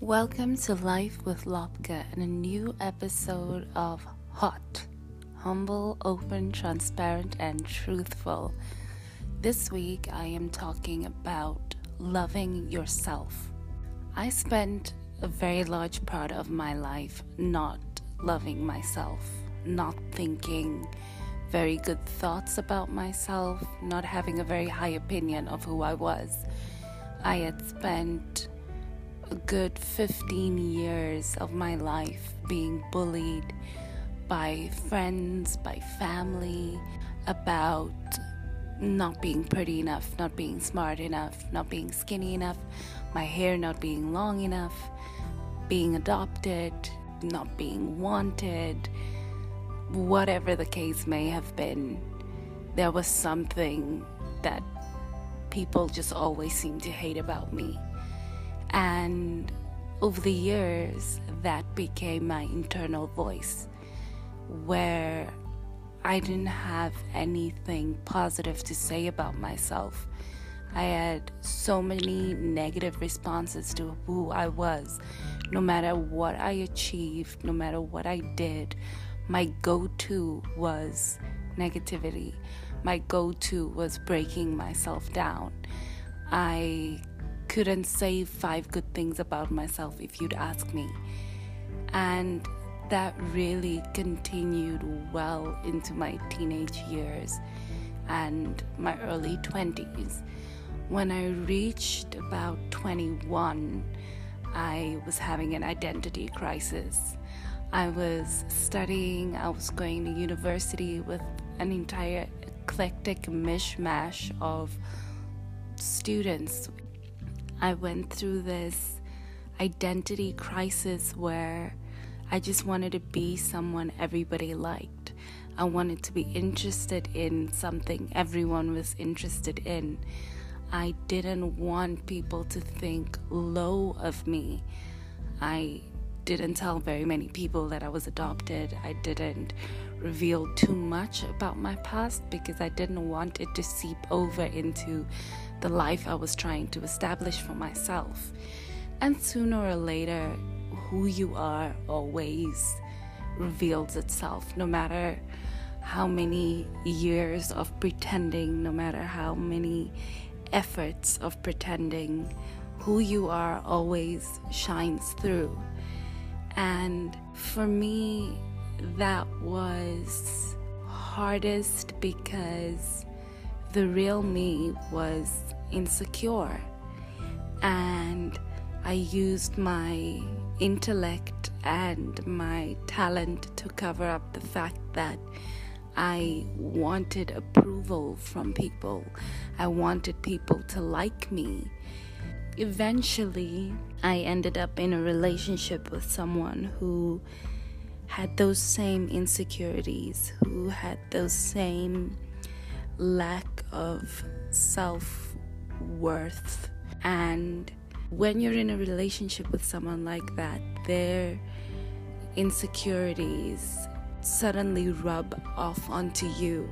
Welcome to Life with Lopka and a new episode of Hot, Humble, Open, Transparent, and Truthful. This week I am talking about loving yourself. I spent a very large part of my life not loving myself, not thinking very good thoughts about myself, not having a very high opinion of who I was. I had spent a good 15 years of my life being bullied by friends, by family about not being pretty enough, not being smart enough, not being skinny enough, my hair not being long enough, being adopted, not being wanted, whatever the case may have been, there was something that people just always seemed to hate about me. And over the years, that became my internal voice where I didn't have anything positive to say about myself. I had so many negative responses to who I was. No matter what I achieved, no matter what I did, my go to was negativity. My go to was breaking myself down. I couldn't say five good things about myself if you'd ask me. And that really continued well into my teenage years and my early 20s. When I reached about 21, I was having an identity crisis. I was studying, I was going to university with an entire eclectic mishmash of students I went through this identity crisis where I just wanted to be someone everybody liked. I wanted to be interested in something everyone was interested in. I didn't want people to think low of me. I didn't tell very many people that I was adopted. I didn't reveal too much about my past because I didn't want it to seep over into the life I was trying to establish for myself. And sooner or later, who you are always reveals itself, no matter how many years of pretending, no matter how many efforts of pretending, who you are always shines through. And for me, that was hardest because the real me was insecure. And I used my intellect and my talent to cover up the fact that I wanted approval from people. I wanted people to like me. Eventually, I ended up in a relationship with someone who had those same insecurities, who had those same lack of self worth. And when you're in a relationship with someone like that, their insecurities suddenly rub off onto you.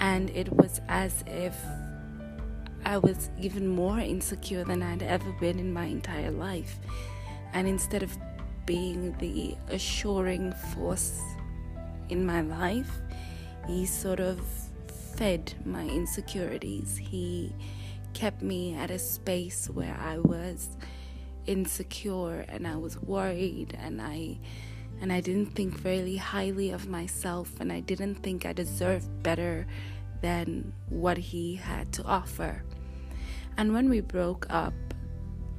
And it was as if I was even more insecure than I'd ever been in my entire life. And instead of being the assuring force in my life, he sort of fed my insecurities. He kept me at a space where I was insecure and I was worried and I and I didn't think very highly of myself and I didn't think I deserved better than what he had to offer. And when we broke up,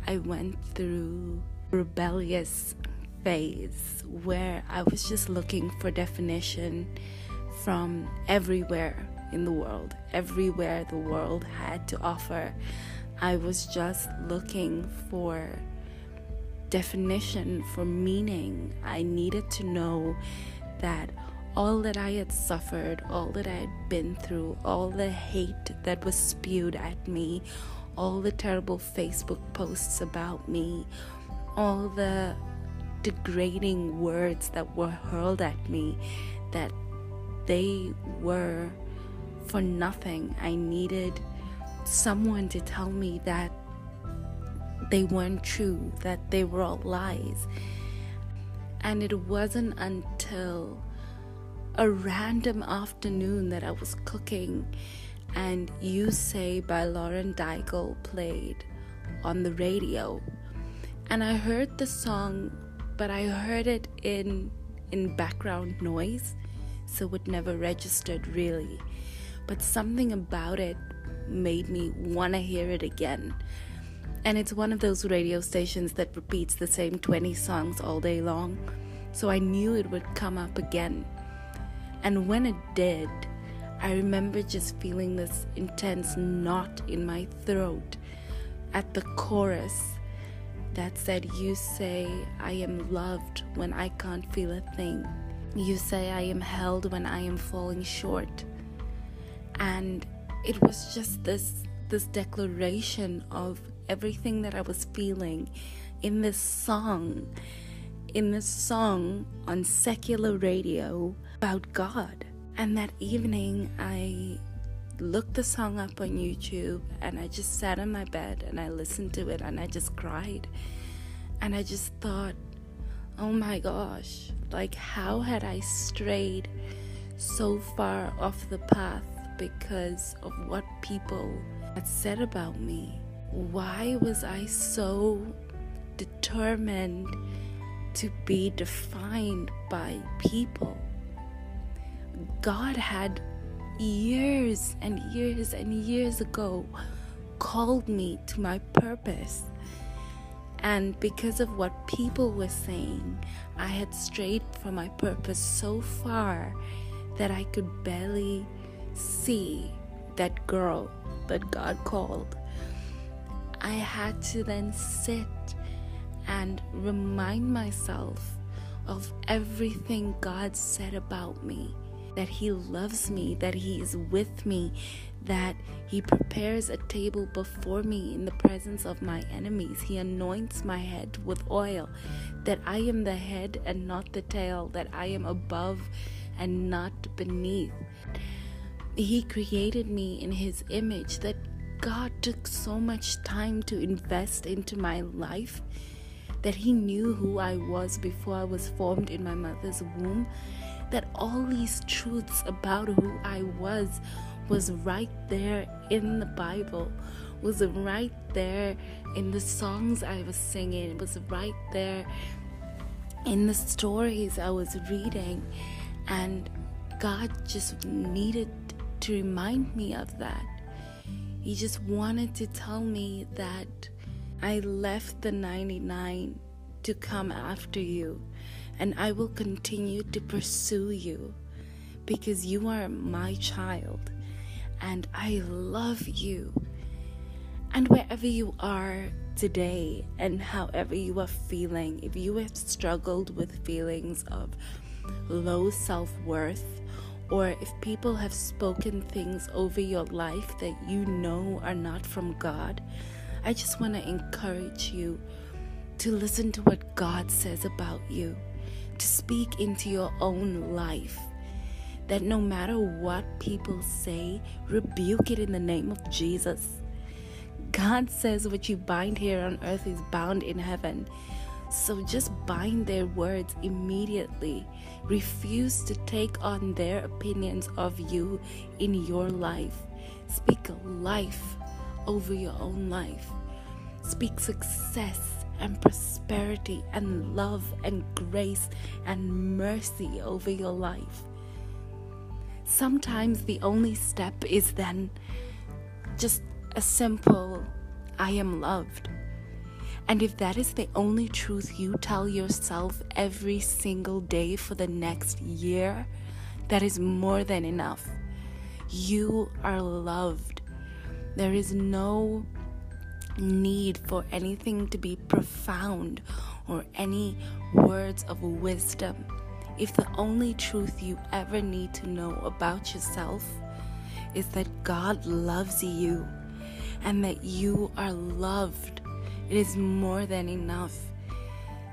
I went through a rebellious phase where I was just looking for definition from everywhere in the world, everywhere the world had to offer. I was just looking for definition, for meaning. I needed to know that all that I had suffered, all that I had been through, all the hate that was spewed at me, all the terrible Facebook posts about me, all the degrading words that were hurled at me, that they were for nothing. I needed someone to tell me that they weren't true, that they were all lies. And it wasn't until a random afternoon that I was cooking and You Say by Lauren Daigle played on the radio. And I heard the song, but I heard it in in background noise, so it never registered really. But something about it made me want to hear it again. And it's one of those radio stations that repeats the same 20 songs all day long, so I knew it would come up again. And when it did, I remember just feeling this intense knot in my throat at the chorus that said, You say I am loved when I can't feel a thing. You say I am held when I am falling short. And it was just this this declaration of everything that I was feeling in this song, in this song on secular radio about God. And that evening, I looked the song up on YouTube and I just sat in my bed and I listened to it and I just cried. And I just thought, oh my gosh, like how had I strayed so far off the path because of what people had said about me? Why was I so determined to be defined by people? God had years and years and years ago called me to my purpose. And because of what people were saying, I had strayed from my purpose so far that I could barely see that girl that God called. I had to then sit and remind myself of everything God said about me that He loves me, that He is with me, that He prepares a table before me in the presence of my enemies. He anoints my head with oil, that I am the head and not the tail, that I am above and not beneath. He created me in His image, that God took so much time to invest into my life that He knew who I was before I was formed in my mother's womb that all these truths about who I was was right there in the Bible, was right there in the songs I was singing, it was right there in the stories I was reading. And God just needed to remind me of that. He just wanted to tell me that I left the 99 to come after you and I will continue to pursue you because you are my child and I love you. And wherever you are today and however you are feeling, if you have struggled with feelings of low self worth, or if people have spoken things over your life that you know are not from God, I just want to encourage you to listen to what God says about you to speak into your own life. That no matter what people say, rebuke it in the name of Jesus. God says what you bind here on earth is bound in heaven. So just bind their words immediately. Refuse to take on their opinions of you in your life. Speak life over your own life. Speak success and prosperity and love and grace and mercy over your life. Sometimes the only step is then just a simple, I am loved. And if that is the only truth you tell yourself every single day for the next year, that is more than enough. You are loved. There is no need for anything to be profound or any words of wisdom. If the only truth you ever need to know about yourself is that God loves you and that you are loved, it is more than enough.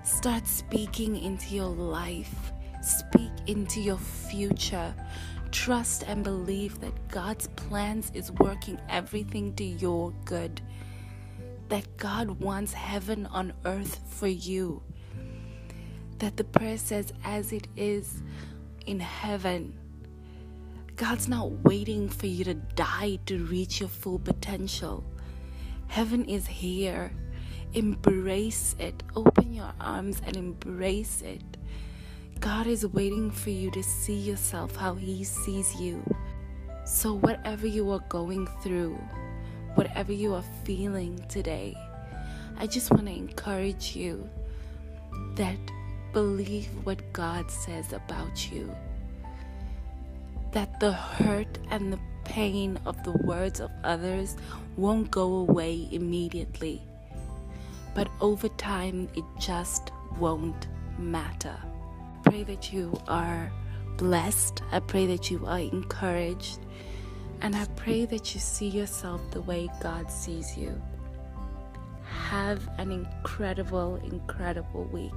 Start speaking into your life, speak into your future. trust and believe that God's plans is working everything to your good. That God wants heaven on earth for you. That the prayer says, as it is in heaven. God's not waiting for you to die to reach your full potential. Heaven is here. Embrace it. Open your arms and embrace it. God is waiting for you to see yourself how He sees you. So, whatever you are going through, whatever you are feeling today, I just want to encourage you that believe what God says about you. That the hurt and the pain of the words of others won't go away immediately, but over time it just won't matter pray that you are blessed. I pray that you are encouraged. And I pray that you see yourself the way God sees you. Have an incredible, incredible week.